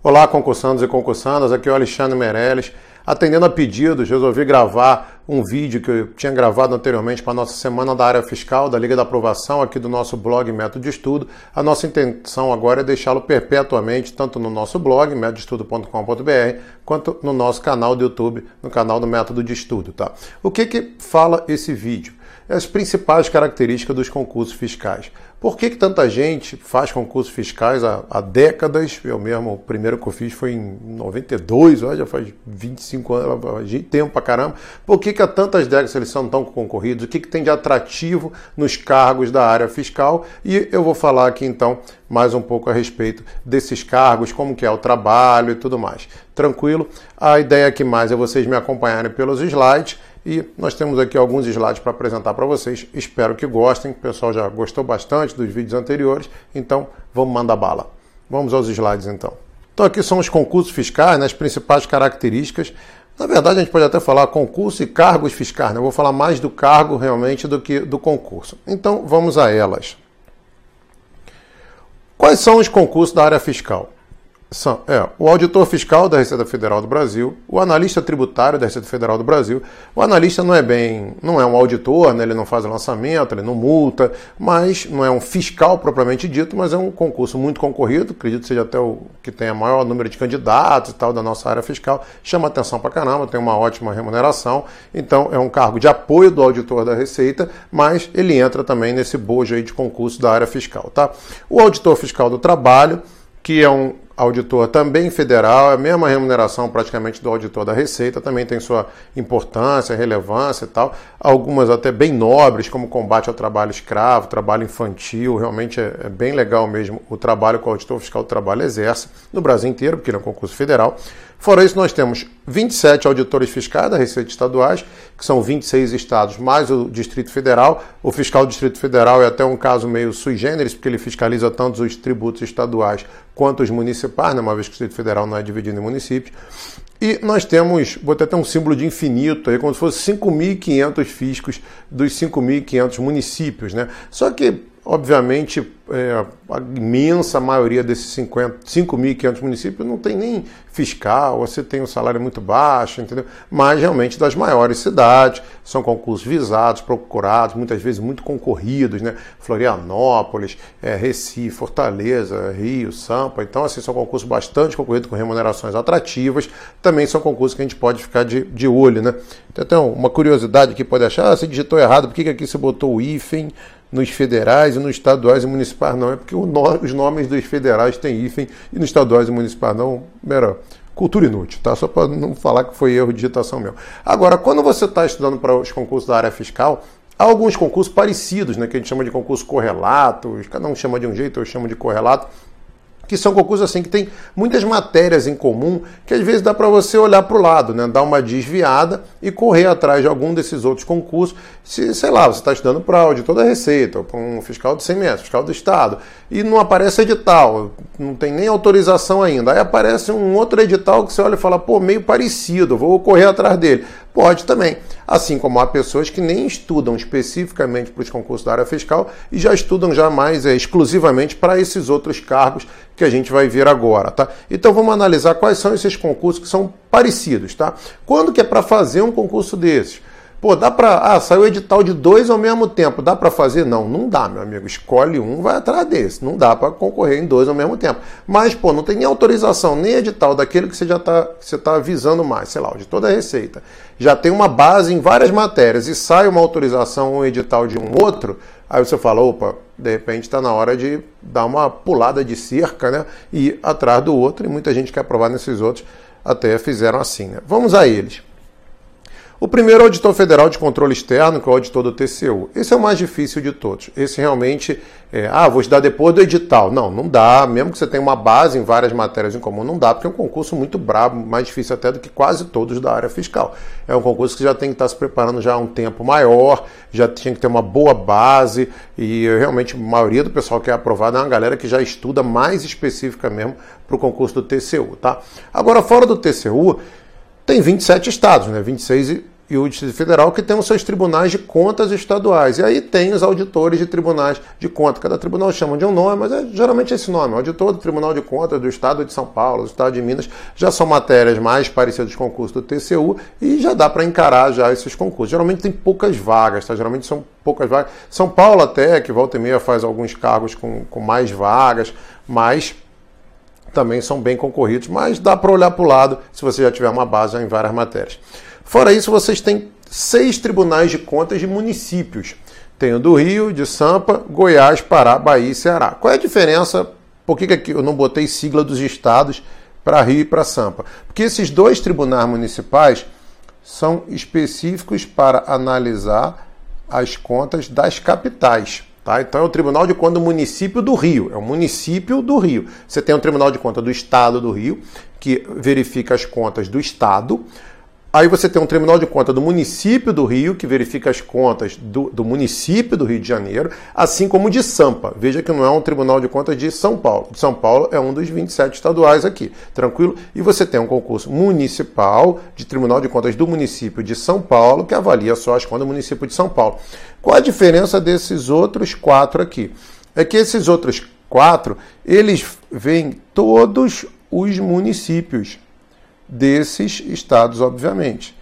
Olá, concursandos e concursandas, aqui é o Alexandre Meirelles. Atendendo a pedidos, resolvi gravar um vídeo que eu tinha gravado anteriormente para a nossa Semana da Área Fiscal, da Liga da Aprovação, aqui do nosso blog Método de Estudo. A nossa intenção agora é deixá-lo perpetuamente, tanto no nosso blog, métodoestudo.com.br, quanto no nosso canal do YouTube, no canal do Método de Estudo. Tá? O que, que fala esse vídeo? As principais características dos concursos fiscais. Por que, que tanta gente faz concursos fiscais há, há, décadas? Eu mesmo, o primeiro que eu fiz foi em 92, ó, já faz 25 anos, tempo pra caramba. Por que, que há tantas décadas eles são tão concorridos? O que, que tem de atrativo nos cargos da área fiscal? E eu vou falar aqui então mais um pouco a respeito desses cargos, como que é o trabalho e tudo mais. Tranquilo? A ideia aqui mais é vocês me acompanharem pelos slides e nós temos aqui alguns slides para apresentar para vocês. Espero que gostem. O pessoal já gostou bastante dos vídeos anteriores, então vamos mandar bala. Vamos aos slides então. Então aqui são os concursos fiscais, né, as principais características. Na verdade, a gente pode até falar concurso e cargos fiscais. Né? Eu vou falar mais do cargo realmente do que do concurso. Então vamos a elas. Quais são os concursos da área fiscal? São é, o auditor fiscal da Receita Federal do Brasil, o analista tributário da Receita Federal do Brasil. O analista não é bem, não é um auditor, né, ele não faz lançamento, ele não multa, mas não é um fiscal propriamente dito, mas é um concurso muito concorrido, acredito que seja até o que tenha maior número de candidatos e tal da nossa área fiscal. Chama atenção pra caramba, tem uma ótima remuneração, então é um cargo de apoio do auditor da Receita, mas ele entra também nesse bojo aí de concurso da área fiscal, tá? O auditor fiscal do trabalho, que é um auditor também federal, é a mesma remuneração praticamente do auditor da Receita, também tem sua importância, relevância e tal. Algumas até bem nobres, como combate ao trabalho escravo, trabalho infantil, realmente é, é bem legal mesmo o trabalho que o auditor fiscal do trabalho exerce no Brasil inteiro, porque ele é um concurso federal. Fora isso, nós temos 27 auditores fiscais da Receita Estaduais, que são 26 estados, mais o Distrito Federal. O fiscal do Distrito Federal é até um caso meio sui generis, porque ele fiscaliza tanto os tributos estaduais quanto os municipais, né, uma vez que o Distrito Federal não é dividido em municípios. E nós temos, vou até ter um símbolo de infinito aí, como se fosse 5.500 fiscos dos 5.500 municípios, né? Só que Obviamente, é, a imensa maioria desses 5.500 municípios não tem nem fiscal, você tem um salário muito baixo, entendeu? Mas realmente das maiores cidades, são concursos visados, procurados, muitas vezes muito concorridos, né? Florianópolis, é, Recife, Fortaleza, Rio, Sampa. Então, assim, são concursos bastante concorridos com remunerações atrativas. Também são concursos que a gente pode ficar de, de olho, né? Até uma curiosidade que pode achar, ah, você digitou errado, por que, que aqui você botou o hífen? Nos federais e nos estaduais e municipais não. É porque os nomes dos federais têm hífen e nos estaduais e municipais não. Mera cultura inútil, tá? Só para não falar que foi erro de digitação meu. Agora, quando você está estudando para os concursos da área fiscal, há alguns concursos parecidos, né, que a gente chama de concurso correlato, cada um chama de um jeito, eu chamo de correlato, que são concursos assim que tem muitas matérias em comum, que às vezes dá para você olhar para o lado, né? dar uma desviada e correr atrás de algum desses outros concursos. Se, sei lá, você está estudando para auditor da Receita, para um fiscal do CMS, fiscal do Estado, e não aparece edital, não tem nem autorização ainda. Aí aparece um outro edital que você olha e fala, pô, meio parecido, vou correr atrás dele. Pode também. Assim como há pessoas que nem estudam especificamente para os concursos da área fiscal e já estudam já mais é, exclusivamente para esses outros cargos que a gente vai ver agora, tá? Então vamos analisar quais são esses concursos que são parecidos, tá? Quando que é para fazer um concurso desses? Pô, dá para. Ah, saiu edital de dois ao mesmo tempo. Dá para fazer? Não, não dá, meu amigo. Escolhe um, vai atrás desse. Não dá para concorrer em dois ao mesmo tempo. Mas, pô, não tem nem autorização, nem edital daquele que você já está você tá visando mais, sei lá, de toda a receita. Já tem uma base em várias matérias e sai uma autorização um edital de um outro. Aí você fala, opa, de repente está na hora de dar uma pulada de cerca, né? E ir atrás do outro. E muita gente quer aprovar nesses outros até fizeram assim, né? Vamos a eles. O primeiro é o auditor federal de controle externo, que é o auditor do TCU. Esse é o mais difícil de todos. Esse realmente é, ah, vou estudar depois do edital. Não, não dá. Mesmo que você tenha uma base em várias matérias em comum, não dá, porque é um concurso muito brabo, mais difícil até do que quase todos da área fiscal. É um concurso que já tem que estar se preparando já há um tempo maior, já tinha que ter uma boa base, e realmente a maioria do pessoal que é aprovado é uma galera que já estuda mais específica mesmo para o concurso do TCU, tá? Agora, fora do TCU, tem 27 estados, né? 26 e o Distrito Federal que tem os seus tribunais de contas estaduais. E aí tem os auditores de tribunais de contas. Cada tribunal chama de um nome, mas é geralmente esse nome. Auditor do Tribunal de Contas do Estado de São Paulo, do Estado de Minas, já são matérias mais parecidas com o concurso do TCU e já dá para encarar já esses concursos. Geralmente tem poucas vagas, tá? Geralmente são poucas vagas. São Paulo até, que volta e meia faz alguns cargos com, com mais vagas, mas também são bem concorridos, mas dá para olhar para o lado se você já tiver uma base em várias matérias. Fora isso, vocês têm seis tribunais de contas de municípios. Tem o do Rio, de Sampa, Goiás, Pará, Bahia e Ceará. Qual é a diferença? Por que, que eu não botei sigla dos estados para Rio e para Sampa? Porque esses dois tribunais municipais são específicos para analisar as contas das capitais. Tá? Então é o Tribunal de Contas do município do Rio. É o município do Rio. Você tem o Tribunal de Contas do Estado do Rio, que verifica as contas do Estado. Aí você tem um Tribunal de Contas do município do Rio, que verifica as contas do, do, município do Rio de Janeiro, assim como de Sampa. Veja que não é um Tribunal de Contas de São Paulo. São Paulo é um dos 27 estaduais aqui, tranquilo? E você tem um concurso municipal de Tribunal de Contas do município de São Paulo, que avalia só as contas do município de São Paulo. Qual a diferença desses outros quatro aqui? É que esses outros quatro, eles veem todos os municípios desses estados, obviamente.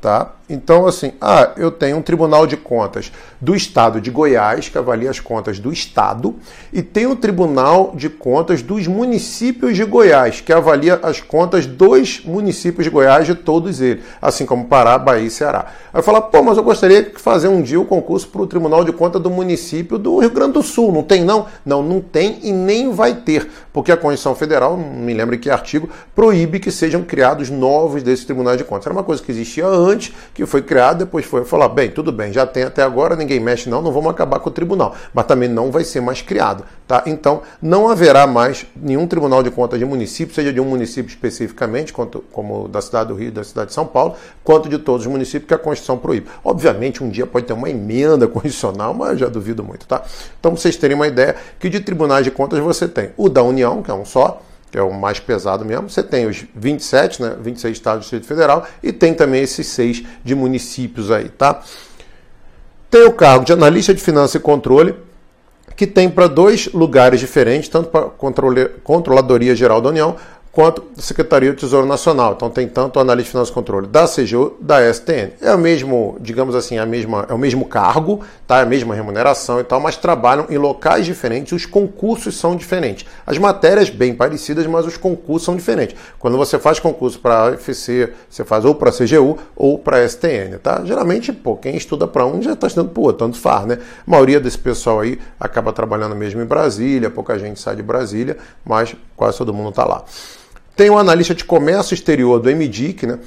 Tá? Então, assim, ah, eu tenho um Tribunal de Contas do Estado de Goiás, que avalia as contas do Estado, e tenho o Tribunal de Contas dos municípios de Goiás, que avalia as contas dos municípios de Goiás, de todos eles, assim como Pará, Bahia e Ceará. Aí eu falo, pô, mas eu gostaria de fazer um dia o um concurso para o Tribunal de Contas do município do Rio Grande do Sul. Não tem, não? Não, não tem e nem vai ter, porque a Constituição Federal, não me lembro que artigo, proíbe que sejam criados novos desses tribunais de contas. Era uma coisa que existia antes, que foi criado, depois foi falar, bem, tudo bem, já tem até agora, ninguém mexe não, não vamos acabar com o tribunal, mas também não vai ser mais criado, tá? Então, não haverá mais nenhum tribunal de contas de município, seja de um município especificamente, quanto, como da cidade do Rio da cidade de São Paulo, quanto de todos os municípios que a Constituição proíbe. Obviamente, um dia pode ter uma emenda constitucional, mas já duvido muito, tá? Então, vocês terem uma ideia que de tribunais de contas você tem o da União, que é um só, que é o mais pesado mesmo. Você tem os 27, né, 26 estados do Distrito Federal e tem também esses seis de municípios aí, tá? Tem o cargo de analista de finanças e controle, que tem para dois lugares diferentes, tanto para a Controladoria Geral da União quanto da Secretaria do Tesouro Nacional. Então tem tanto o analista de finanças e controle da CGU, da STN. É o mesmo, digamos assim, a mesma, é o mesmo cargo, tá? É a mesma remuneração e tal, mas trabalham em locais diferentes, os concursos são diferentes. As matérias bem parecidas, mas os concursos são diferentes. Quando você faz concurso para a UFC, você faz ou para a CGU ou para a STN, tá? Geralmente, pô, quem estuda para um já está estudando para o outro, tanto faz, né? A maioria desse pessoal aí acaba trabalhando mesmo em Brasília, pouca gente sai de Brasília, mas quase todo mundo está lá. Tem um analista de comércio exterior do MDIC, né?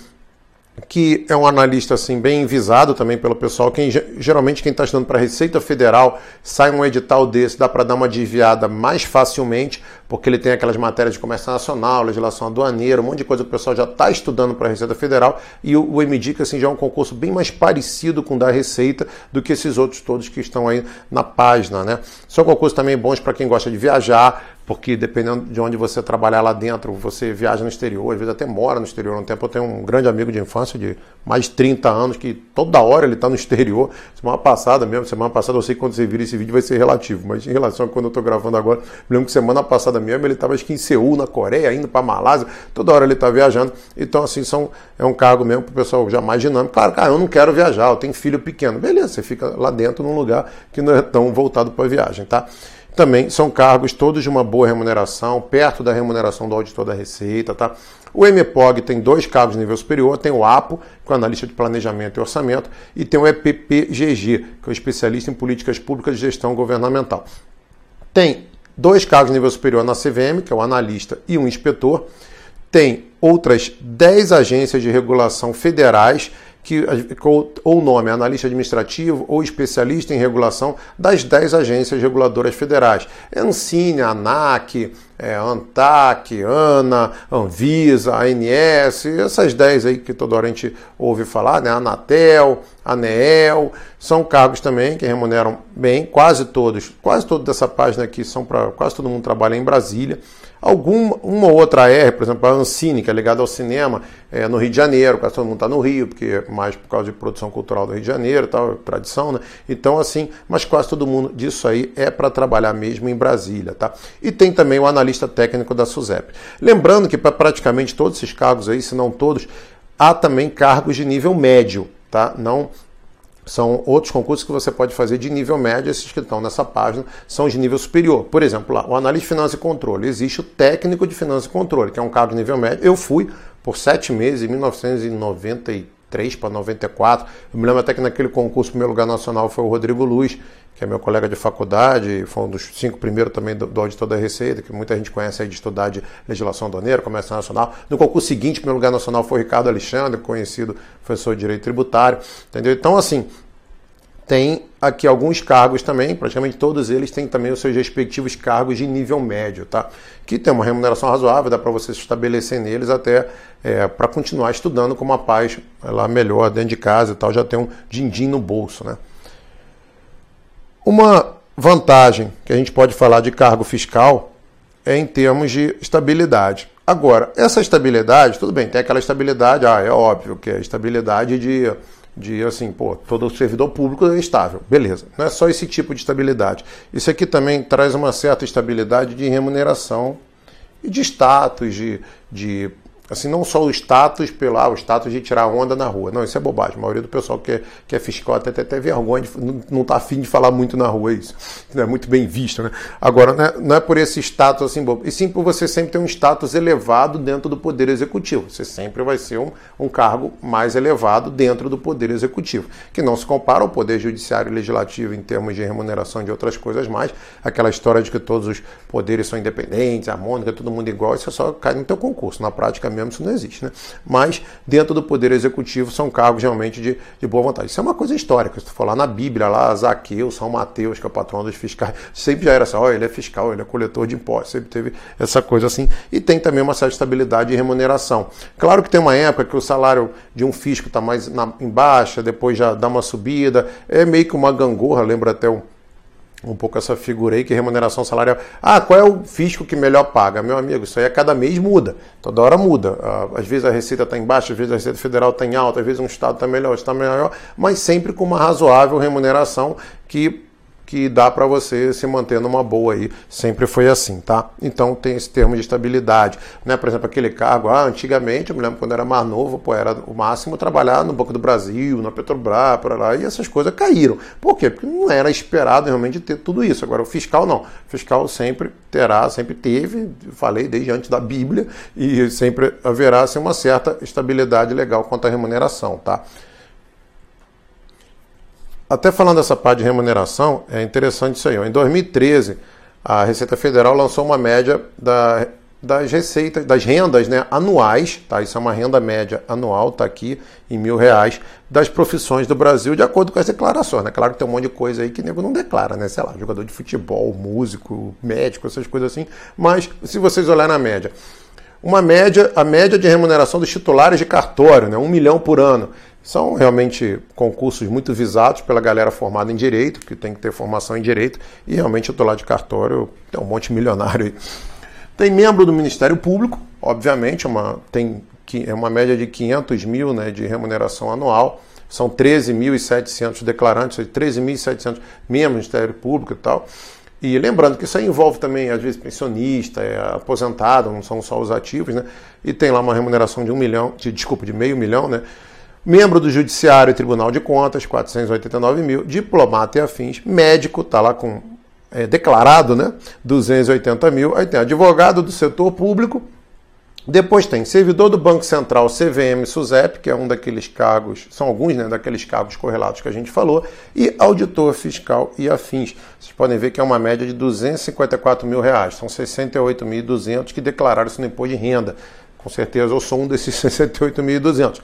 que é um analista assim bem visado também pelo pessoal. Quem, geralmente quem está estudando para a Receita Federal sai um edital desse, dá para dar uma desviada mais facilmente, porque ele tem aquelas matérias de comércio nacional, legislação aduaneira, um monte de coisa que o pessoal já está estudando para a Receita Federal. E o, o MDIC assim, já é um concurso bem mais parecido com o da Receita do que esses outros todos que estão aí na página. Né? São concursos também bons para quem gosta de viajar, porque dependendo de onde você trabalhar lá dentro, você viaja no exterior, às vezes até mora no exterior um tempo. Eu tenho um grande amigo de infância de mais de 30 anos que toda hora ele está no exterior. Semana passada mesmo, semana passada, eu sei que quando você vira esse vídeo vai ser relativo, mas em relação a quando eu estou gravando agora, me lembro que semana passada mesmo ele estava em Seul, na Coreia, indo para Malásia, toda hora ele está viajando. Então, assim, são, é um cargo mesmo para o pessoal já mais dinâmico. Claro, cara, eu não quero viajar, eu tenho filho pequeno. Beleza, você fica lá dentro num lugar que não é tão voltado para viagem, tá? Também são cargos todos de uma boa remuneração, perto da remuneração do auditor da Receita, tá? O MPOG tem dois cargos de nível superior, tem o APO, que é o analista de planejamento e orçamento, e tem o EPPGG, que é o especialista em políticas públicas de gestão governamental. Tem dois cargos de nível superior na CVM, que é o analista e um inspetor. Tem outras 10 agências de regulação federais que ou o nome analista administrativo ou especialista em regulação das 10 agências reguladoras federais. Ancine, ANAC, é, ANTAC, ANA, Anvisa, ANS, essas 10 aí que toda hora a gente ouve falar, né? Anatel, ANEEL, são cargos também que remuneram bem, quase todos, quase toda dessa página aqui são para quase todo mundo trabalha em Brasília. Alguma, uma ou outra R, por exemplo, a Ancine, que é ligada ao cinema, é, no Rio de Janeiro, quase todo mundo está no Rio, porque é mais por causa de produção cultural do Rio de Janeiro, tal, tradição, né? Então, assim, mas quase todo mundo disso aí é para trabalhar mesmo em Brasília, tá? E tem também o analista técnico da SUSEP. Lembrando que para praticamente todos esses cargos aí, se não todos, há também cargos de nível médio, tá? Não são outros concursos que você pode fazer de nível médio, esses que estão nessa página são de nível superior. Por exemplo, lá, o analista de finanças e controle. Existe o técnico de finanças e controle, que é um cargo de nível médio. Eu fui por sete meses, em 1993 para 94. Eu me lembro até que naquele concurso, o lugar nacional foi o Rodrigo Luz, que é meu colega de faculdade, foi um dos cinco primeiros também do, do auditor da Receita, que muita gente conhece aí de estudar de legislação aduaneira, comércio nacional. No concurso seguinte, primeiro lugar nacional foi Ricardo Alexandre, conhecido professor de direito tributário, entendeu? Então, assim, tem aqui alguns cargos também, praticamente todos eles têm também os seus respectivos cargos de nível médio, tá? Que tem uma remuneração razoável, dá para você se estabelecer neles até é, para continuar estudando com uma paz lá melhor dentro de casa e tal, já tem um din-din no bolso, né? Uma vantagem que a gente pode falar de cargo fiscal é em termos de estabilidade. Agora, essa estabilidade, tudo bem, tem aquela estabilidade, ah, é óbvio que é estabilidade de de assim, pô, todo servidor público é estável. Beleza. Não é só esse tipo de estabilidade. Isso aqui também traz uma certa estabilidade de remuneração e de status, de, de Assim, não só o status pelo ah, o status de tirar onda na rua. Não, isso é bobagem. A maioria do pessoal que é, que é fiscal até tem até vergonha de não está afim de falar muito na rua isso. Não é muito bem visto, né? Agora, não é, não é por esse status assim, bobo. E sim por você sempre ter um status elevado dentro do Poder Executivo. Você sempre vai ser um, um cargo mais elevado dentro do Poder Executivo, que não se compara ao Poder Judiciário e Legislativo em termos de remuneração de outras coisas mais. Aquela história de que todos os poderes são independentes, harmônica, todo mundo igual, isso só cai no teu concurso. Na prática, mesmo isso não existe. Né? Mas dentro do Poder Executivo são cargos realmente de, de boa vontade. Isso é uma coisa histórica. Se tu for lá na Bíblia, lá Zaqueu, São Mateus, que é o patrão dos fiscais, sempre já era assim, ó, oh, ele é fiscal, ele é coletor de impostos, sempre teve essa coisa assim. E tem também uma certa estabilidade de remuneração. Claro que tem uma época que o salário de um fisco está mais na, em baixa, depois já dá uma subida, é meio que uma gangorra, lembra até o um pouco essa figura aí que remuneração salarial. Ah, qual é o fisco que melhor paga? Meu amigo, isso aí a cada mês muda. Toda hora muda. Ah, às vezes a receita está em baixa, às vezes a receita federal está em alta, às vezes um estado está melhor, está melhor, mas sempre com uma razoável remuneração que que dá para você se manter numa boa aí. Sempre foi assim, tá? Então tem esse termo de estabilidade, né? Por exemplo, aquele cargo, ah, antigamente, eu me lembro quando era mais novo, pô, era o máximo trabalhar no Banco do Brasil, na Petrobras, por lá, e essas coisas caíram. Por quê? Porque não era esperado realmente ter tudo isso. Agora, o fiscal não. O fiscal sempre terá, sempre teve, falei desde antes da Bíblia, e sempre haverá assim, uma certa estabilidade legal quanto à remuneração, tá? Até falando dessa parte de remuneração, é interessante isso aí. Em 2013, a Receita Federal lançou uma média da, das receitas, das rendas né, anuais, tá? Isso é uma renda média anual, tá aqui em mil reais, das profissões do Brasil, de acordo com as declarações. Né? Claro que tem um monte de coisa aí que nego não declara, né? Sei lá, jogador de futebol, músico, médico, essas coisas assim. Mas se vocês olharem na média, uma média, a média de remuneração dos titulares de cartório, né? um milhão por ano. São realmente concursos muito visados pela galera formada em direito, que tem que ter formação em direito, e realmente eu estou lá de cartório, tem um monte milionário aí. Tem membro do Ministério Público, obviamente, uma, tem é uma média de 500 mil né, de remuneração anual, são 13.700 declarantes, 13.700 membros do Ministério Público e tal. E lembrando que isso aí envolve também, às vezes, pensionista, é, aposentado, não são só os ativos, né? E tem lá uma remuneração de um milhão, de, desculpa, de meio milhão, né? Membro do Judiciário e Tribunal de Contas, 489 mil, diplomata e afins, médico, está lá com é, declarado, né? 280 mil. Aí tem advogado do setor público. Depois tem servidor do Banco Central, CVM, SUSEP, que é um daqueles cargos, são alguns né, daqueles cargos correlatos que a gente falou, e auditor fiscal e afins. Vocês podem ver que é uma média de 254 mil reais, são 68.200 que declararam isso no imposto de renda. Com certeza eu sou um desses 68.200.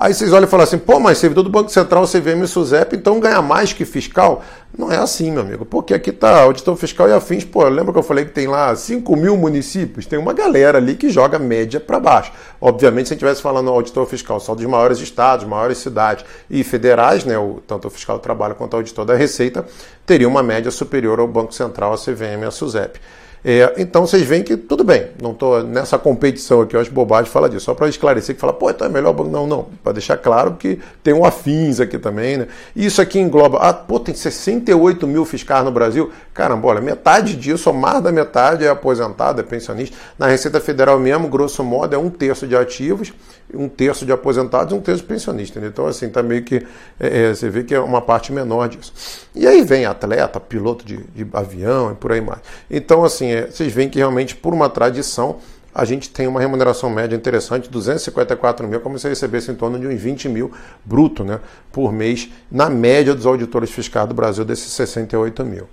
Aí vocês olham e falam assim, pô, mas servidor do Banco Central, CVM e SUSEP, então ganha mais que fiscal? Não é assim, meu amigo, porque aqui tá auditor fiscal e afins, pô, lembra que eu falei que tem lá 5 mil municípios? Tem uma galera ali que joga média para baixo. Obviamente, se a gente estivesse falando auditor fiscal só dos maiores estados, maiores cidades e federais, né, o, tanto o fiscal do trabalho quanto o auditor da Receita, teria uma média superior ao Banco Central, a CVM e a SUSEP. É, então vocês veem que tudo bem, não estou nessa competição aqui, eu acho bobagem falar disso, só para esclarecer que fala, pô, então é melhor. Não, não, para deixar claro que tem um afins aqui também, né? Isso aqui engloba, ah, pô, tem 68 mil fiscais no Brasil, caramba, olha, metade disso, ou mais da metade é aposentado, é pensionista. Na Receita Federal mesmo, grosso modo, é um terço de ativos, um terço de aposentados e um terço de pensionistas. Então, assim, tá meio que. É, é, você vê que é uma parte menor disso. E aí vem atleta, piloto de, de avião e por aí mais. Então, assim, é, vocês veem que realmente, por uma tradição, a gente tem uma remuneração média interessante, 254 mil, como se recebesse em torno de uns 20 mil bruto né, por mês, na média dos auditores fiscais do Brasil, desses 68 mil.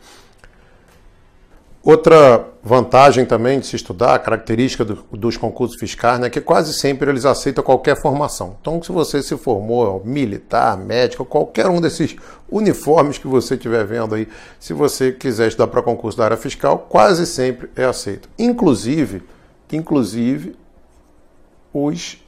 Outra vantagem também de se estudar, característica do, dos concursos fiscais, né, que quase sempre eles aceitam qualquer formação. Então, se você se formou militar, médico, qualquer um desses uniformes que você estiver vendo aí, se você quiser estudar para concurso da área fiscal, quase sempre é aceito. Inclusive, inclusive os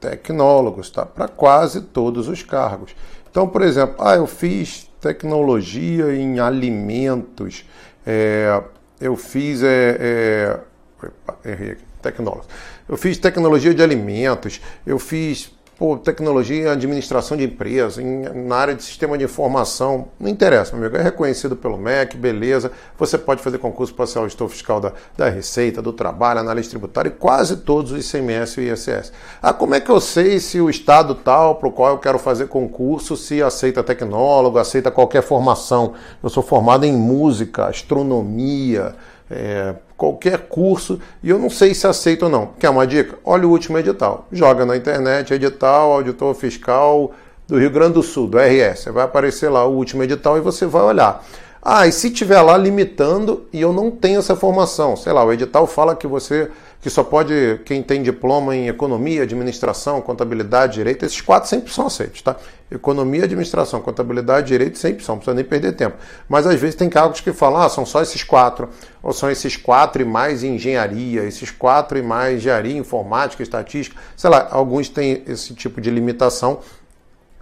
tecnólogos, tá? Para quase todos os cargos. Então, por exemplo, ah, eu fiz tecnologia em alimentos. É, eu fiz é, é, tecnólogo. Eu fiz tecnologia de alimentos, eu fiz pô, tecnologia administração de empresa, em, na área de sistema de informação, não interessa, meu amigo, é reconhecido pelo MEC, beleza, você pode fazer concurso para ser auditor fiscal da, da Receita, do Trabalho, análise tributária e quase todos os ICMS e ISS. Ah, como é que eu sei se o estado tal para o qual eu quero fazer concurso, se aceita tecnólogo, aceita qualquer formação? Eu sou formado em música, astronomia, é, qualquer curso e eu não sei se aceito ou não. Quer uma dica? Olha o último edital. Joga na internet edital, auditor fiscal do Rio Grande do Sul, do RS. Vai aparecer lá o último edital e você vai olhar. Ah, e se tiver lá limitando e eu não tenho essa formação, sei lá, o edital fala que você que só pode quem tem diploma em economia, administração, contabilidade, direito, esses quatro sempre são aceitos, tá? Economia, administração, contabilidade, direito sempre são, não precisa nem perder tempo. Mas às vezes tem cargos que falam, ah, são só esses quatro, ou são esses quatro e mais engenharia, esses quatro e mais engenharia, informática, estatística, sei lá, alguns têm esse tipo de limitação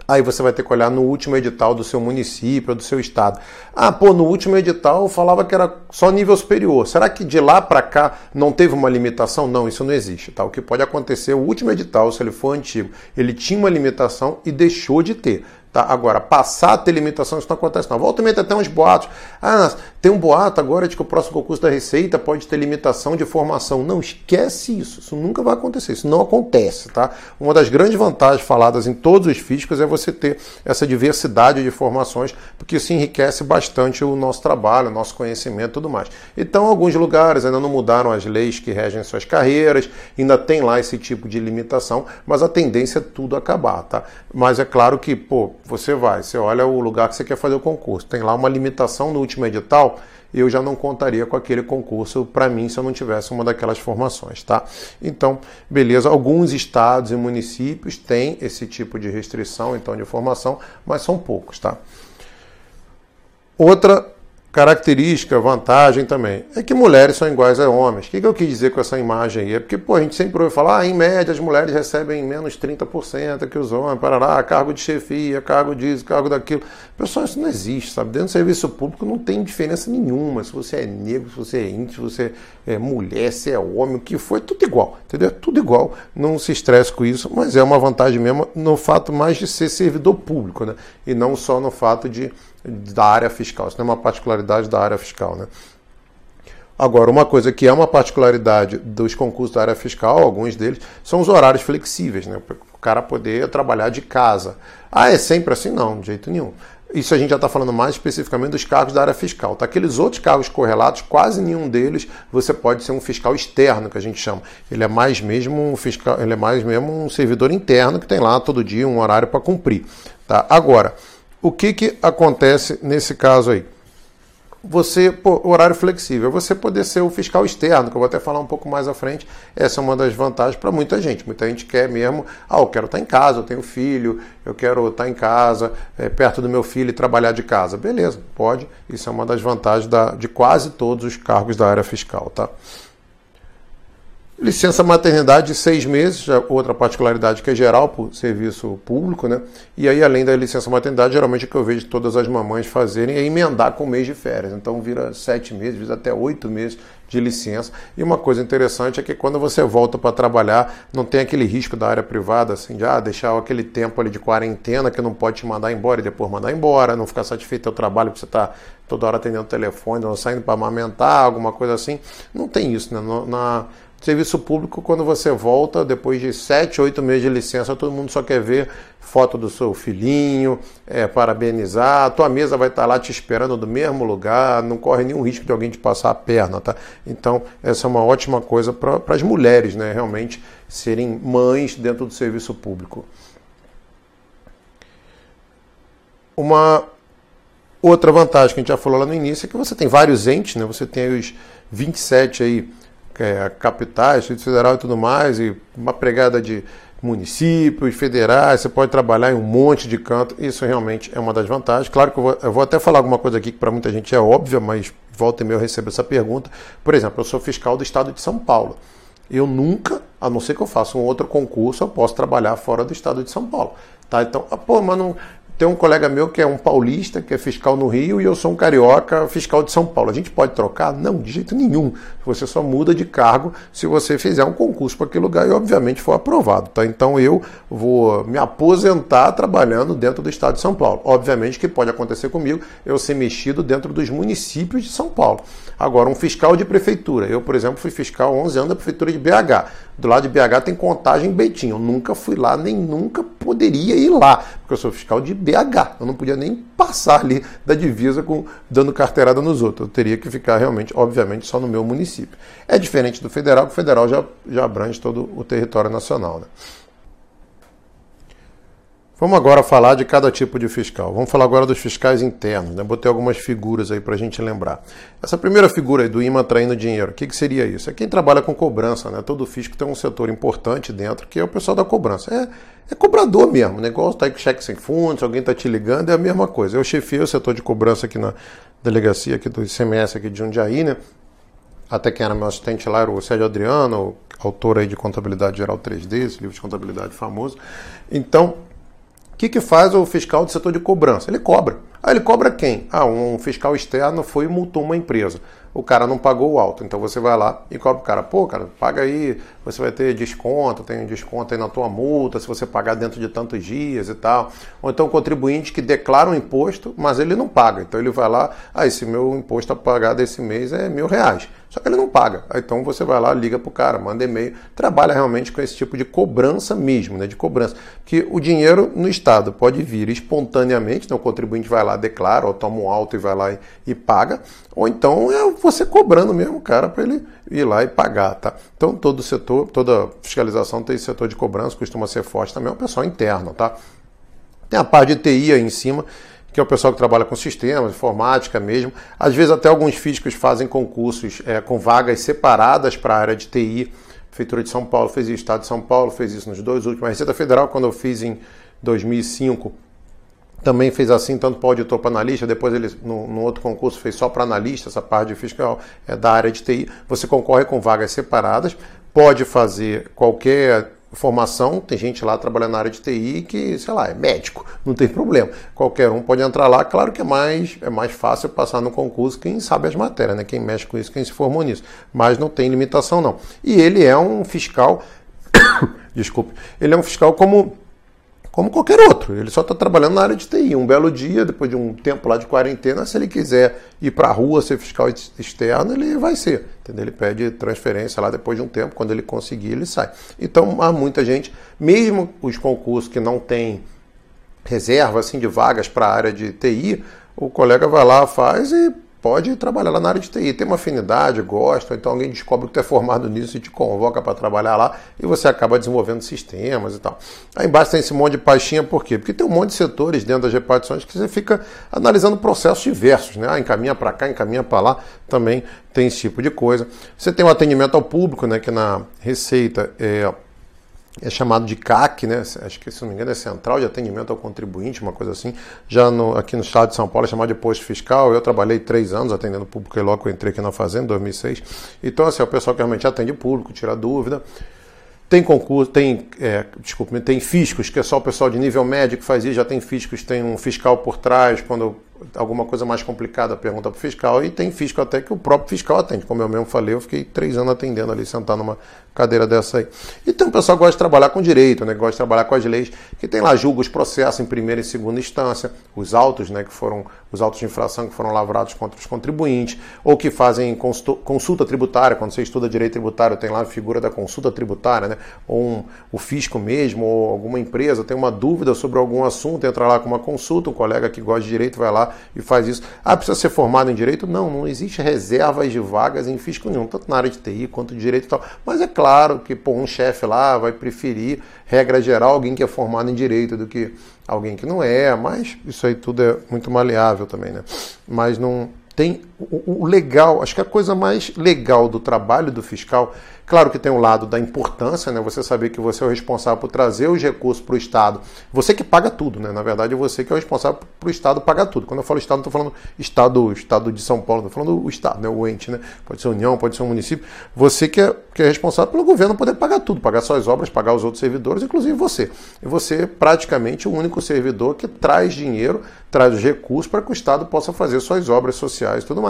Aí você vai ter que olhar no último edital do seu município, do seu estado. Ah, pô, no último edital falava que era só nível superior. Será que de lá para cá não teve uma limitação? Não, isso não existe. Tá? O que pode acontecer, o último edital, se ele for antigo, ele tinha uma limitação e deixou de ter. Tá? Agora, passar a ter limitação, isso não acontece não. Volta e até uns boatos. Ah, tem um boato agora de que o próximo concurso da Receita pode ter limitação de formação. Não, esquece isso. Isso nunca vai acontecer. Isso não acontece. Tá? Uma das grandes vantagens faladas em todos os físicos é você ter essa diversidade de formações, porque isso enriquece bastante o nosso trabalho, o nosso conhecimento e tudo mais. Então, alguns lugares ainda não mudaram as leis que regem suas carreiras, ainda tem lá esse tipo de limitação, mas a tendência é tudo acabar. Tá? Mas é claro que, pô, você vai, você olha o lugar que você quer fazer o concurso, tem lá uma limitação no último edital, eu já não contaria com aquele concurso para mim se eu não tivesse uma daquelas formações, tá? Então, beleza, alguns estados e municípios têm esse tipo de restrição, então, de formação, mas são poucos, tá? Outra característica, vantagem também, é que mulheres são iguais a homens. O que, eu quis dizer com essa imagem aí? É porque, pô, a gente sempre ouve falar, ah, em média as mulheres recebem menos 30% que os homens, lá, cargo de chefia, cargo disso, cargo daquilo. Pessoal, isso não existe, sabe? Dentro do serviço público não tem diferença nenhuma. Se você é negro, se você é índio, se você é mulher, se é homem, o que for, é tudo igual, entendeu? É tudo igual. Não se estresse com isso, mas é uma vantagem mesmo no fato mais de ser servidor público, né? E não só no fato de da área fiscal. Isso não é uma particularidade da área fiscal, né? Agora, uma coisa que é uma particularidade dos concursos da área fiscal, alguns deles, são os horários flexíveis, né? O cara poder trabalhar de casa. Ah, é sempre assim? Não, de jeito nenhum. Isso a gente já está falando mais especificamente dos cargos da área fiscal. Tá? Aqueles outros cargos correlatos, quase nenhum deles você pode ser um fiscal externo, que a gente chama. Ele é mais mesmo um fiscal, ele é mais mesmo um servidor interno que tem lá todo dia um horário para cumprir. Tá? Agora, o que, que acontece nesse caso aí? Você, pô, horário flexível, você poder ser o fiscal externo, que eu vou até falar um pouco mais à frente, essa é uma das vantagens para muita gente. Muita gente quer mesmo, ah, eu quero estar em casa, eu tenho filho, eu quero estar em casa, é, perto do meu filho e trabalhar de casa. Beleza, pode, isso é uma das vantagens da, de quase todos os cargos da área fiscal, tá? Licença maternidade de seis meses, outra particularidade que é geral o serviço público, né? E aí, além da licença maternidade, geralmente o que eu vejo todas as mamães fazerem é emendar com o mês de férias. Então vira sete meses, vira até oito meses de licença. E uma coisa interessante é que quando você volta para trabalhar, não tem aquele risco da área privada, assim, de ah, deixar aquele tempo ali de quarentena que não pode te mandar embora e depois mandar embora, não ficar satisfeito do trabalho porque você está toda hora atendendo o telefone, não saindo para amamentar, alguma coisa assim. Não tem isso, né? Na, Serviço público, quando você volta, depois de sete, oito meses de licença, todo mundo só quer ver foto do seu filhinho, é, parabenizar. A tua mesa vai estar lá te esperando do mesmo lugar, não corre nenhum risco de alguém te passar a perna, tá? Então, essa é uma ótima coisa para as mulheres, né? Realmente serem mães dentro do serviço público. Uma outra vantagem que a gente já falou lá no início é que você tem vários entes, né? Você tem os 27 aí é, capitais, Distrito Federal e tudo mais, e uma pregada de municípios, federais, você pode trabalhar em um monte de canto, isso realmente é uma das vantagens. Claro que eu vou, eu vou até falar alguma coisa aqui que para muita gente é óbvia, mas volta e meia eu recebo essa pergunta. Por exemplo, eu sou fiscal do estado de São Paulo. Eu nunca, a não ser que eu faça um outro concurso, eu posso trabalhar fora do estado de São Paulo. Tá? Então, ah, pô, mas não, tem um colega meu que é um paulista, que é fiscal no Rio, e eu sou um carioca, fiscal de São Paulo. A gente pode trocar? Não, de jeito nenhum. Você só muda de cargo se você fizer um concurso para aquele lugar e, obviamente, for aprovado. Tá? Então, eu vou me aposentar trabalhando dentro do estado de São Paulo. Obviamente que pode acontecer comigo eu ser mexido dentro dos municípios de São Paulo. Agora, um fiscal de prefeitura. Eu, por exemplo, fui fiscal 11 anos da prefeitura de BH. Do lado de BH tem contagem Betim. Eu nunca fui lá, nem nunca poderia ir lá, porque eu sou fiscal de BH. Eu não podia nem passar ali da divisa com dando carteirada nos outros. Eu teria que ficar realmente, obviamente, só no meu município. É diferente do federal, que o federal já, já abrange todo o território nacional. Né? Vamos agora falar de cada tipo de fiscal. Vamos falar agora dos fiscais internos. Né? Botei algumas figuras aí para a gente lembrar. Essa primeira figura aí do imã traindo dinheiro, o que, que seria isso? É quem trabalha com cobrança. Né? Todo fisco tem um setor importante dentro, que é o pessoal da cobrança. É, é cobrador mesmo. Negócio tá aí com cheque sem fundos, alguém está te ligando, é a mesma coisa. Eu chefiei o setor de cobrança aqui na delegacia aqui do ICMS aqui de Jundiaí, né? Até quem era meu assistente lá era o Sérgio Adriano, autor aí de Contabilidade Geral 3D, esse livro de contabilidade famoso. Então, o que, que faz o fiscal do setor de cobrança? Ele cobra. Ah, ele cobra quem? Ah, um fiscal externo foi e multou uma empresa. O cara não pagou o alto. Então você vai lá e cobra o cara. Pô, cara, paga aí, você vai ter desconto, tem desconto aí na tua multa, se você pagar dentro de tantos dias e tal. Ou então contribuinte que declara um imposto, mas ele não paga. Então ele vai lá, ah, esse meu imposto a pagar desse mês é mil reais. Só que ele não paga. Então você vai lá, liga para o cara, manda e-mail, trabalha realmente com esse tipo de cobrança mesmo, né? De cobrança. Que o dinheiro no Estado pode vir espontaneamente, então o contribuinte vai lá, declara, ou toma um alto e vai lá e, e paga, ou então é você cobrando mesmo o cara para ele ir lá e pagar, tá? Então todo setor, toda fiscalização tem setor de cobrança, costuma ser forte também, é o pessoal interno, tá? Tem a parte de TI aí em cima, que é o pessoal que trabalha com sistemas, informática mesmo. Às vezes até alguns físicos fazem concursos é, com vagas separadas para a área de TI. A Prefeitura de São Paulo fez isso, o Estado de São Paulo fez isso nos dois últimos. A Receita Federal, quando eu fiz em 2005, também fez assim, tanto para auditor para analista, depois ele, no, no outro concurso, fez só para analista, essa parte de fiscal é da área de TI. Você concorre com vagas separadas, pode fazer qualquer formação, tem gente lá trabalhando na área de TI que, sei lá, é médico, não tem problema. Qualquer um pode entrar lá, claro que é mais, é mais fácil passar no concurso quem sabe as matérias, né? Quem mexe com isso, quem se formou nisso. Mas não tem limitação, não. E ele é um fiscal. Desculpe, ele é um fiscal como como qualquer outro. Ele só está trabalhando na área de TI. Um belo dia, depois de um tempo lá de quarentena, se ele quiser ir para a rua ser fiscal externo, ele vai ser. Entendeu? Ele pede transferência lá depois de um tempo, quando ele conseguir, ele sai. Então, há muita gente, mesmo os concursos que não têm reserva assim, de vagas para a área de TI, o colega vai lá, faz e pode trabalhar lá na área de TI, tem uma afinidade, gosta, então alguém descobre que tu é formado nisso e te convoca para trabalhar lá e você acaba desenvolvendo sistemas e tal. Aí embaixo tem esse monte de pastinha, por quê? Porque tem um monte de setores dentro das repartições que você fica analisando processos diversos, né? Ah, encaminha para cá, encaminha para lá, também tem esse tipo de coisa. Você tem o atendimento ao público, né? Que na Receita é é chamado de CAC, né? Acho que se não me engano é Central de Atendimento ao Contribuinte, uma coisa assim. Já no, aqui no estado de São Paulo é chamado de posto fiscal. Eu trabalhei três anos atendendo público e logo eu entrei aqui na Fazenda, em 2006. Então, assim, é o pessoal que realmente atende público, tira dúvida. Tem concurso, tem, é, desculpe, tem fiscos, que é só o pessoal de nível médio que faz isso, já tem fiscos, tem um fiscal por trás, quando alguma coisa mais complicada pergunta para o fiscal, e tem fisco até que o próprio fiscal atende. Como eu mesmo falei, eu fiquei três anos atendendo ali, sentado numa cadeira dessa aí. E tem um pessoal gosta de trabalhar com direito, né, gosta de trabalhar com as leis, que tem lá julga os processos em primeira e segunda instância, os autos, né, que foram os autos de infração que foram lavrados contra os contribuintes, ou que fazem consulta tributária, quando você estuda direito tributário, tem lá a figura da consulta tributária, né, ou um, o fisco mesmo, ou alguma empresa tem uma dúvida sobre algum assunto, entra lá com uma consulta, um colega que gosta de direito vai lá e faz isso. Ah, precisa ser formado em direito? Não, não existe reservas de vagas em fisco nenhum, tanto na área de TI quanto de direito e tal. Mas é claro que pô, um chefe lá vai preferir, regra geral, alguém que é formado em direito do que alguém que não é, mas isso aí tudo é muito maleável também, né? Mas não tem o, o legal, acho que a coisa mais legal do trabalho do fiscal Claro que tem o lado da importância, né? Você saber que você é o responsável por trazer os recursos para o Estado. Você que paga tudo, né? Na verdade, você que é o responsável para o Estado pagar tudo. Quando eu falo Estado, não estou falando Estado, Estado de São Paulo, estou falando o Estado, né? O ente, né? Pode ser União, pode ser um município. Você que é, que é responsável pelo governo poder pagar tudo, pagar suas obras, pagar os outros servidores, inclusive você. E você é praticamente o único servidor que traz dinheiro, traz os recursos para que o Estado possa fazer suas obras sociais e tudo mais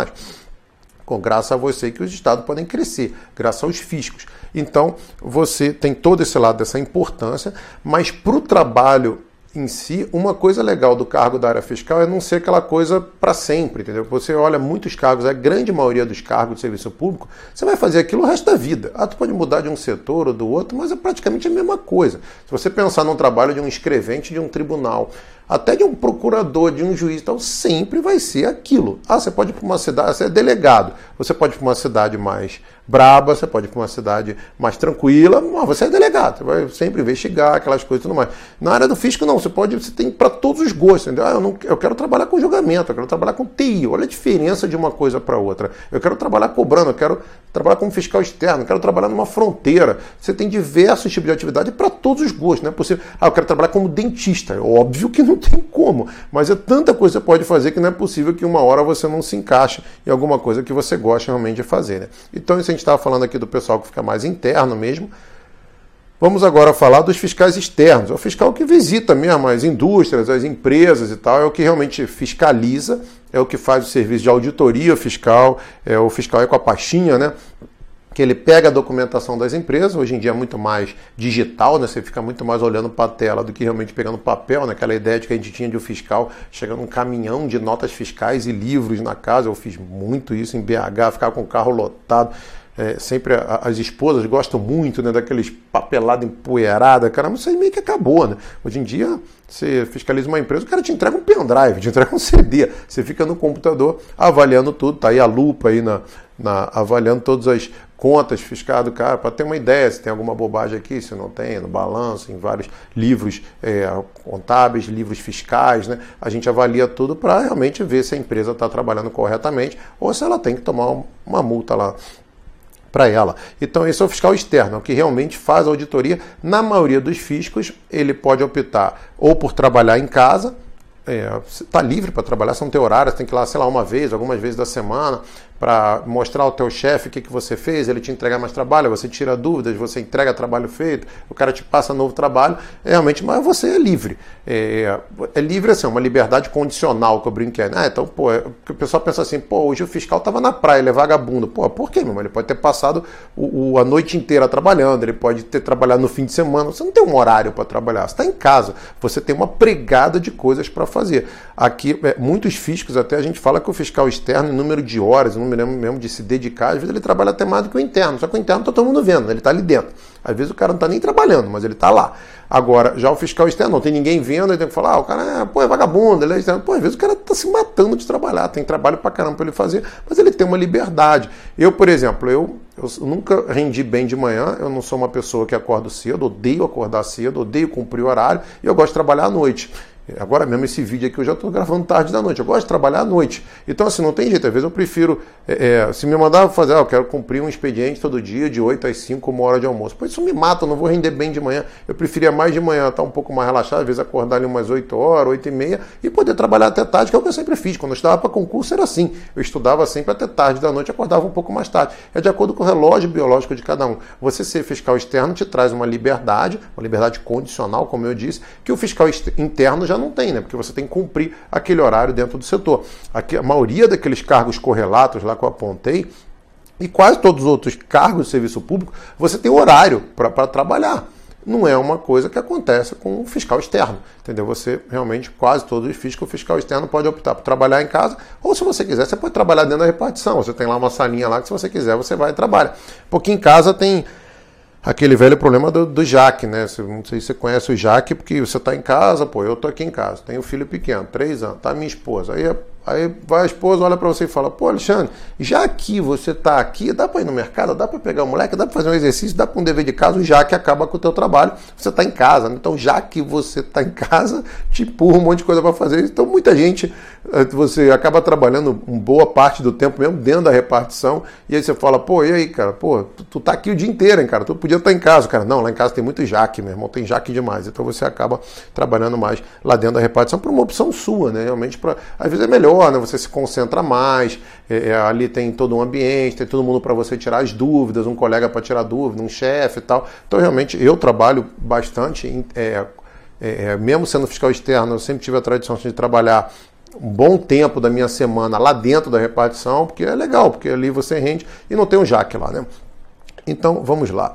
com graças a você que os estados podem crescer, graças aos fiscos. Então, você tem todo esse lado dessa importância, mas para o trabalho em si, uma coisa legal do cargo da área fiscal é não ser aquela coisa para sempre, entendeu? Você olha muitos cargos, a grande maioria dos cargos de serviço público, você vai fazer aquilo o resto da vida. Ah, tu pode mudar de um setor ou do outro, mas é praticamente a mesma coisa. Se você pensar num trabalho de um escrevente de um tribunal, até de um procurador, de um juiz, então sempre vai ser aquilo. Ah, você pode ir para uma cidade, você é delegado, você pode ir para uma cidade mais braba, você pode ir para uma cidade mais tranquila, mas você é delegado, você vai sempre investigar aquelas coisas e tudo mais. Na área do fisco, não, você pode, você tem para todos os gostos, entendeu? Ah, eu, não, eu quero trabalhar com julgamento, eu quero trabalhar com TI, olha a diferença de uma coisa para outra. Eu quero trabalhar cobrando, eu quero trabalhar como fiscal externo, eu quero trabalhar numa fronteira. Você tem diversos tipos de atividade para todos os gostos, não é possível. Ah, eu quero trabalhar como dentista, é óbvio que não tem como, mas é tanta coisa que você pode fazer que não é possível que uma hora você não se encaixe em alguma coisa que você gosta realmente de fazer. Né? Então, isso gente estava falando aqui do pessoal que fica mais interno mesmo. Vamos agora falar dos fiscais externos. É o fiscal que visita mesmo as indústrias, as empresas e tal, é o que realmente fiscaliza, é o que faz o serviço de auditoria fiscal, é o fiscal é com a pastinha, né? que ele pega a documentação das empresas, hoje em dia é muito mais digital, né? você fica muito mais olhando para a tela do que realmente pegando papel, naquela né? ideia de que a gente tinha de um fiscal chegando um caminhão de notas fiscais e livros na casa, eu fiz muito isso em BH, ficar com o carro lotado, é, sempre a, as esposas gostam muito né, daqueles papelado empoeirada, cara, mas isso aí meio que acabou, né? Hoje em dia, você fiscaliza uma empresa, o cara te entrega um pendrive, te entrega um CD, você fica no computador avaliando tudo, tá aí a lupa aí na, na avaliando todas as contas fiscais do cara, para ter uma ideia se tem alguma bobagem aqui, se não tem, no balanço, em vários livros é, contábeis, livros fiscais, né? A gente avalia tudo para realmente ver se a empresa está trabalhando corretamente ou se ela tem que tomar uma multa lá para ela. Então, esse é o fiscal externo, que realmente faz a auditoria. Na maioria dos fiscos, ele pode optar ou por trabalhar em casa, é, livre para trabalhar, você não tem horário, você tem que ir lá, sei lá, uma vez, algumas vezes da semana, para mostrar ao teu chefe o que, que você fez, ele te entregar mais trabalho, você tira dúvidas, você entrega trabalho feito, o cara te passa novo trabalho, é, realmente, mas você é livre. É, é livre assim, uma liberdade condicional que eu brinquei. Ah, então, pô, é, o pessoal pensa assim, pô, hoje o fiscal estava na praia, ele é vagabundo. Pô, por quê, meu irmão? Ele pode ter passado o, o, a noite inteira trabalhando, ele pode ter trabalhado no fim de semana, você não tem um horário para trabalhar, você está em casa, você tem uma pregada de coisas para fazer. Aqui, é, muitos fiscos, até a gente fala que o fiscal externo, em número de horas, número mesmo de se dedicar, às vezes ele trabalha até mais do que o interno, só que o interno está todo mundo vendo, ele está ali dentro. Às vezes o cara não está nem trabalhando, mas ele está lá. Agora, já o fiscal externo, não tem ninguém vendo, ele tem que falar, ah, o cara é, pô, é vagabundo, ele é externo. Pô, às vezes o cara está se matando de trabalhar, tem trabalho para caramba para ele fazer, mas ele tem uma liberdade. Eu, por exemplo, eu, eu nunca rendi bem de manhã, eu não sou uma pessoa que acordo cedo, odeio acordar cedo, odeio cumprir o horário, e eu gosto de trabalhar à noite. Agora mesmo esse vídeo aqui eu já estou gravando tarde da noite. Eu gosto de trabalhar à noite. Então, assim, não tem jeito. Às vezes eu prefiro. É, é, se me mandar fazer, ah, eu quero cumprir um expediente todo dia, de 8 às 5, uma hora de almoço. Pois isso me mata, eu não vou render bem de manhã. Eu preferia mais de manhã, estar um pouco mais relaxado, às vezes acordar ali umas 8 horas, 8 e meia, e poder trabalhar até tarde, que é o que eu sempre fiz. Quando eu estudava para concurso era assim. Eu estudava sempre até tarde da noite, acordava um pouco mais tarde. É de acordo com o relógio biológico de cada um. Você ser fiscal externo te traz uma liberdade, uma liberdade condicional, como eu disse, que o fiscal interno já não tem, né? Porque você tem que cumprir aquele horário dentro do setor. Aqui, a maioria daqueles cargos correlatos lá que eu apontei, e quase todos os outros cargos de serviço público, você tem horário para trabalhar. Não é uma coisa que acontece com o fiscal externo, entendeu? Você realmente, quase todos os fiscais, o fiscal externo pode optar por trabalhar em casa, ou se você quiser, você pode trabalhar dentro da repartição. Você tem lá uma salinha lá que, se você quiser, você vai e trabalha. Porque em casa tem aquele velho problema do, do Jaque, né? Não sei se você conhece o Jaque, porque você está em casa, pô, eu estou aqui em casa, tenho um filho pequeno, três anos, tá minha esposa. Aí Aí vai a esposa, olha para você e fala: Pô, Alexandre, já que você está aqui, dá para ir no mercado, dá para pegar o moleque, dá para fazer um exercício, dá para um dever de casa, já que acaba com o teu trabalho, você está em casa. Né? Então, já que você está em casa, te empurra um monte de coisa para fazer. Então, muita gente, eh, você acaba trabalhando boa parte do tempo mesmo dentro da repartição, e aí você fala: Pô, e aí, cara? Pô, tu, tu tá aqui o dia inteiro, hein, cara? Tu podia estar tá em casa, cara. Não, lá em casa tem muito jaque, meu irmão, tem jaque demais. Então, você acaba trabalhando mais lá dentro da repartição por uma opção sua, né? Realmente, pra, às vezes é melhor, né? Você se concentra concentra mais, é, é, ali tem todo um ambiente, tem todo mundo para você tirar as dúvidas, um colega para tirar dúvida, um chefe e tal. Então, realmente, eu trabalho bastante, é, é, é, mesmo sendo fiscal externo, eu sempre tive a tradição de trabalhar um bom tempo da minha semana lá dentro da repartição, porque é legal, porque ali você rende e não tem um jaque lá, né? Então, vamos lá.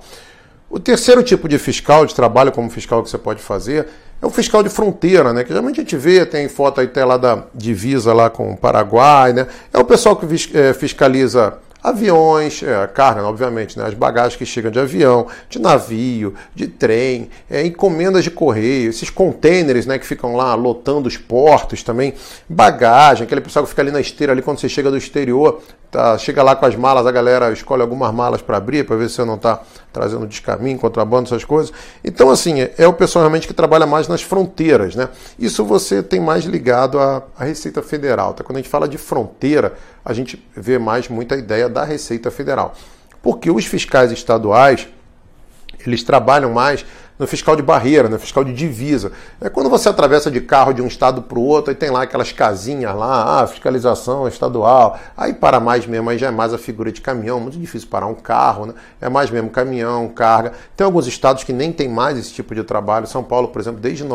O terceiro tipo de fiscal, de trabalho como fiscal que você pode fazer, é o fiscal de fronteira, né? Que geralmente a gente vê, tem foto aí até lá da divisa lá com o Paraguai, né? É o pessoal que é, fiscaliza aviões, é, carne, obviamente, né? as bagagens que chegam de avião, de navio, de trem, é, encomendas de correio, esses containers né, que ficam lá lotando os portos também, bagagem, aquele pessoal que fica ali na esteira, ali quando você chega do exterior, tá, chega lá com as malas, a galera escolhe algumas malas para abrir, para ver se você não está trazendo descaminho, contrabando, essas coisas. Então, assim, é, é, o pessoal realmente que trabalha mais nas fronteiras, né? Isso você tem mais ligado à, à Receita Federal. Tá? Quando a gente fala de fronteira, a gente vê mais muita ideia da Receita Federal. Porque os fiscais estaduais, eles trabalham mais no fiscal de barreira, no fiscal de divisa. É quando você atravessa de carro de um estado para o outro e tem lá aquelas casinhas lá, ah, fiscalização estadual. Aí para mais mesmo, aí já é mais a figura de caminhão, muito difícil parar um carro, né? É mais mesmo caminhão, carga. Tem alguns estados que nem tem mais esse tipo de trabalho. São Paulo, por exemplo, desde 1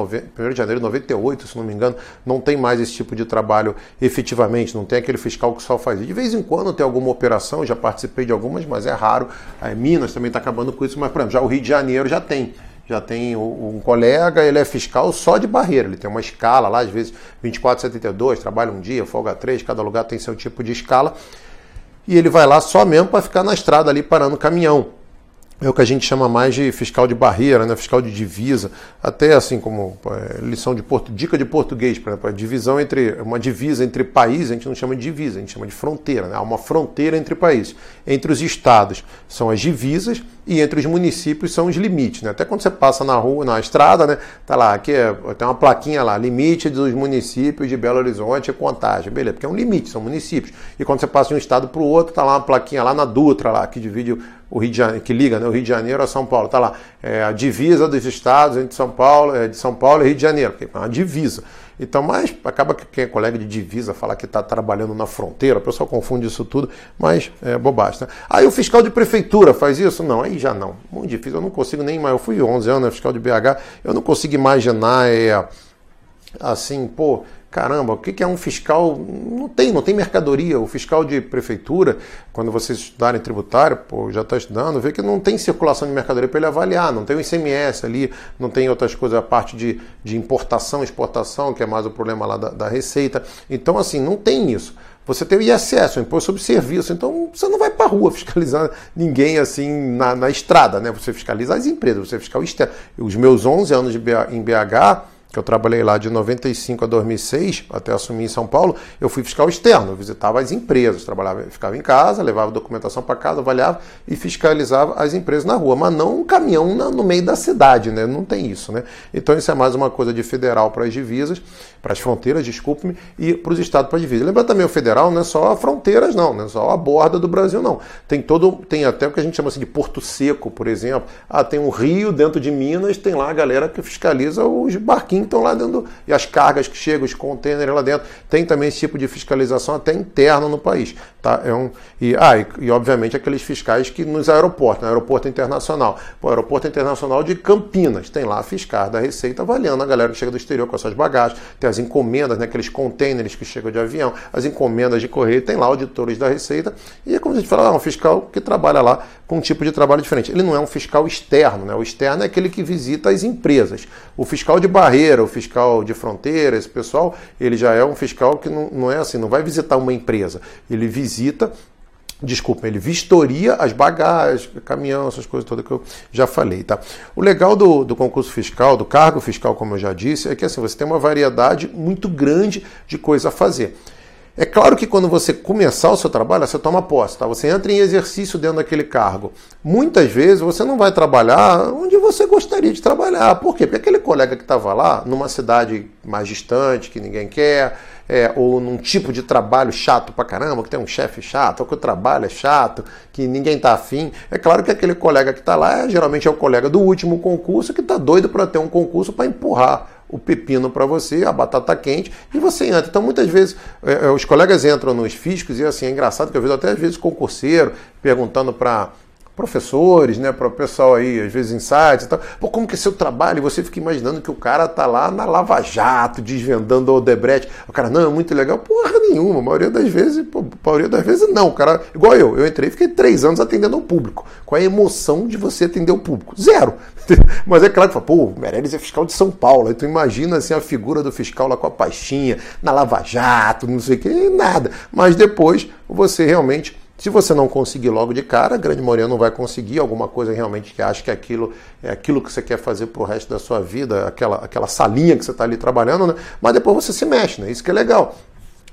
de janeiro de 98, se não me engano, não tem mais esse tipo de trabalho efetivamente, não tem aquele fiscal que só faz. De vez em quando tem alguma operação, já participei de algumas, mas é raro. Aí, Minas também está acabando com isso, mas, por exemplo, já o Rio de Janeiro já tem já tem um colega, ele é fiscal só de barreira, ele tem uma escala lá, às vezes 24, 72, trabalha um dia, folga três, cada lugar tem seu tipo de escala, e ele vai lá só mesmo para ficar na estrada ali parando o caminhão é o que a gente chama mais de fiscal de barreira, né? fiscal de divisa, até assim como é, lição de porto, dica de português, por exemplo, divisão entre uma divisa entre países, a gente não chama de divisa, a gente chama de fronteira, né? há uma fronteira entre países. Entre os estados são as divisas e entre os municípios são os limites, né? Até quando você passa na rua, na estrada, né? Tá lá, aqui é, tem uma plaquinha lá, limite dos municípios de Belo Horizonte e Contagem, beleza? Porque é um limite, são municípios. E quando você passa de um estado para o outro, tá lá uma plaquinha lá na Dutra lá que divide o Rio de Janeiro, que liga né, o Rio de Janeiro a São Paulo. Tá lá, é a divisa dos estados entre São Paulo, é, de São Paulo e Rio de Janeiro, é uma divisa. Então, mas acaba que quem é colega de divisa fala que está trabalhando na fronteira, o pessoal confunde isso tudo, mas é bobagem. Né? Aí o fiscal de prefeitura faz isso? Não, aí já não. Muito difícil, eu não consigo nem mais. Eu fui 11 anos fiscal de BH, eu não consigo imaginar é, assim, pô, caramba, o que é um fiscal? Não tem, não tem mercadoria. O fiscal de prefeitura, quando vocês estudarem tributário, pô, já está estudando, vê que não tem circulação de mercadoria para ele avaliar, não tem o ICMS ali, não tem outras coisas, a parte de, de importação, exportação, que é mais o problema lá da, da receita. Então, assim, não tem isso. Você tem o ISS, o Imposto sobre Serviço, então você não vai para a rua fiscalizar ninguém assim na, na, estrada, né? Você fiscaliza as empresas, você fiscal externo. Os meus 11 anos de BH, em BH, que eu trabalhei lá de 95 a 2006, até assumir em São Paulo, eu fui fiscal externo, visitava as empresas, trabalhava, ficava em casa, levava documentação para casa, avaliava e fiscalizava as empresas na rua, mas não um caminhão no meio da cidade, né? Não tem isso, né? Então isso é mais uma coisa de federal para as divisas, para as fronteiras, desculpe-me, e para os estados para as divisas. Lembra também o federal não é só fronteiras, não, não é só a borda do Brasil, não. Tem todo, tem até o que a gente chama assim de Porto Seco, por exemplo. Ah, tem um rio dentro de Minas, tem lá a galera que fiscaliza os barquinhos estão lá dentro, e as cargas que chegam, os contêineres lá dentro. Tem também esse tipo de fiscalização até interna no país. Tá? É um, e, ah, e, e obviamente aqueles fiscais que nos aeroportos, no aeroporto internacional. Pô, aeroporto internacional de Campinas, tem lá fiscais da Receita avaliando a galera que chega do exterior com as suas bagagens, tem as encomendas, né, aqueles contêineres que chegam de avião, as encomendas de correio, tem lá auditores da Receita, e é como a gente fala, ah, um fiscal que trabalha lá com um tipo de trabalho diferente. Ele não é um fiscal externo, né? O externo é aquele que visita as empresas. O fiscal de barreira, o fiscal de fronteira, esse pessoal, ele já é um fiscal que não, não é assim, não vai visitar uma empresa. Ele visita Desculpa, ele vistoria as bagagens, caminhão, essas coisas todas que eu já falei, tá? O legal do, do concurso fiscal, do cargo fiscal, como eu já disse, é que assim, você tem uma variedade muito grande de coisa a fazer. É claro que quando você começar o seu trabalho, você toma posse, tá? Você entra em exercício dentro daquele cargo. Muitas vezes você não vai trabalhar onde você gostaria de trabalhar. Por quê? Porque aquele colega que estava lá, numa cidade mais distante, que ninguém quer, é, ou num tipo de trabalho chato pra caramba, que tem um chefe chato, ou que o trabalho é chato, que ninguém tá afim. É claro que aquele colega que está lá é, geralmente é o colega do último concurso que está doido para ter um concurso para empurrar o pepino para você, a batata quente, e você entra. Então, muitas vezes, é, é, os colegas entram nos fiscos e assim, é engraçado que eu vejo até às vezes concurseiro perguntando para professores, né, para o pessoal aí, às vezes insights e tal. Pô, como que é seu trabalho? E você fica imaginando que o cara tá lá na Lava Jato, desvendando o Odebrecht. O cara, não, é muito legal. Porra nenhuma. A maioria das vezes, pô, a maioria das vezes não. O cara, igual eu, eu entrei e fiquei três anos atendendo ao público. Qual é a emoção de você atender o público? Zero. Mas é claro que fala, pô, Meirelles é fiscal de São Paulo. Aí tu imagina assim a figura do fiscal lá com a pastinha, na Lava Jato, não sei o que, nada. Mas depois você realmente se você não conseguir logo de cara, a grande maioria não vai conseguir alguma coisa realmente que acha que aquilo é aquilo que você quer fazer para o resto da sua vida, aquela, aquela salinha que você está ali trabalhando, né? mas depois você se mexe, né? isso que é legal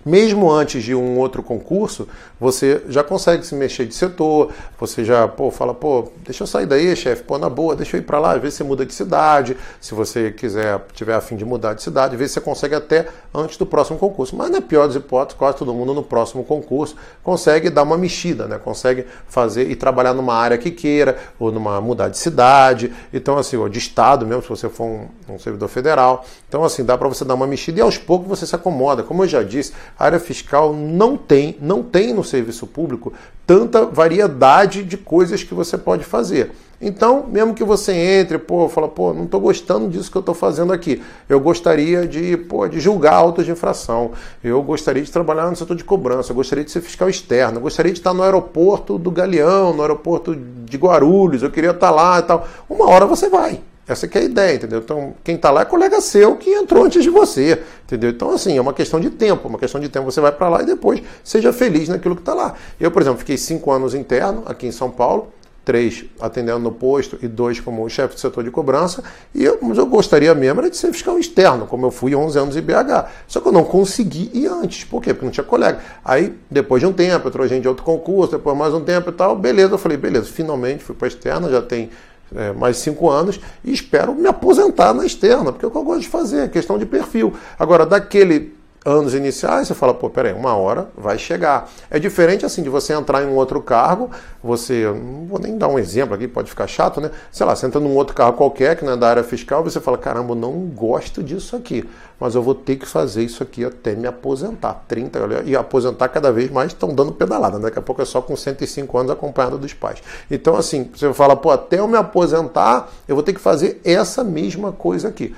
mesmo antes de um outro concurso, você já consegue se mexer de setor, você já pô, fala, pô, deixa eu sair daí, chefe, pô, na boa, deixa eu ir para lá, às vezes você muda de cidade, se você quiser, tiver a fim de mudar de cidade, às vezes você consegue até antes do próximo concurso. Mas na pior das hipóteses, quase todo mundo no próximo concurso consegue dar uma mexida, né? Consegue fazer e trabalhar numa área que queira, ou numa mudar de cidade, então assim, ou de estado mesmo, se você for um, um servidor federal. Então assim, dá para você dar uma mexida e aos poucos você se acomoda. Como eu já disse, a área fiscal não tem, não tem no serviço público tanta variedade de coisas que você pode fazer. Então, mesmo que você entre, pô, fala, pô, não estou gostando disso que eu estou fazendo aqui. Eu gostaria de, pô, de julgar autos de infração. Eu gostaria de trabalhar no setor de cobrança. Eu gostaria de ser fiscal externo. Eu gostaria de estar no aeroporto do Galeão, no aeroporto de Guarulhos. Eu queria estar lá e tal. Uma hora você vai. Essa é a ideia, entendeu? Então, quem está lá é colega seu que entrou antes de você, entendeu? Então, assim, é uma questão de tempo, uma questão de tempo. Você vai para lá e depois seja feliz naquilo que está lá. Eu, por exemplo, fiquei cinco anos interno aqui em São Paulo, três atendendo no posto e dois como chefe de setor de cobrança, e eu, mas eu gostaria mesmo de ser fiscal externo, como eu fui 11 anos em BH. Só que eu não consegui ir antes. Por quê? Porque não tinha colega. Aí, depois de um tempo, eu trouxe gente de outro concurso, depois mais um tempo e tal, beleza. Eu falei, beleza, finalmente fui para externa, já tem é, mais cinco anos e espero me aposentar na externa, porque é o que eu gosto de fazer, é questão de perfil. Agora, daquele anos iniciais, você fala, pô, peraí, uma hora vai chegar. É diferente assim de você entrar em um outro cargo, você, não vou nem dar um exemplo aqui, pode ficar chato, né? Sei lá, você entra num outro carro qualquer, que não é da área fiscal, você fala, caramba, eu não gosto disso aqui, mas eu vou ter que fazer isso aqui até me aposentar. 30, e aposentar cada vez mais estão dando pedalada, né? daqui a pouco é só com 105 anos acompanhado dos pais. Então, assim, você fala, pô, até eu me aposentar, eu vou ter que fazer essa mesma coisa aqui.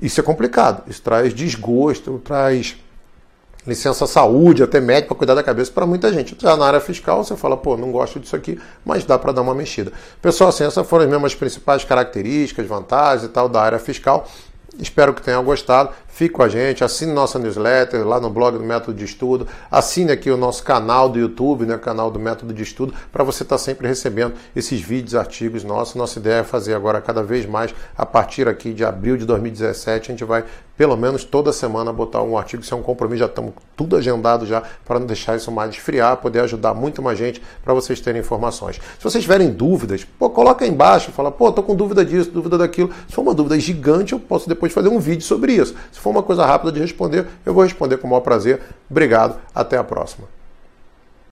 Isso é complicado, isso traz desgosto, traz licença saúde, até médico para cuidar da cabeça para muita gente. Já na área fiscal, você fala, pô, não gosto disso aqui, mas dá para dar uma mexida. Pessoal, assim, essas foram as mesmas principais características, vantagens e tal da área fiscal. Espero que tenham gostado. Fique com a gente, assine nossa newsletter lá no blog do Método de Estudo, assine aqui o nosso canal do YouTube, né, canal do Método de Estudo, para você estar tá sempre recebendo esses vídeos, artigos nossos. Nossa ideia é fazer agora cada vez mais, a partir aqui de abril de 2017, a gente vai pelo menos toda semana botar um artigo, isso é um compromisso, já estamos tudo agendado já para não deixar isso mais esfriar, poder ajudar muito mais gente para vocês terem informações. Se vocês tiverem dúvidas, pô, coloca aí embaixo, fala, pô, tô com dúvida disso, dúvida daquilo. Se for uma dúvida gigante, eu posso depois fazer um vídeo sobre isso. Se for uma coisa rápida de responder, eu vou responder com o maior prazer. Obrigado, até a próxima.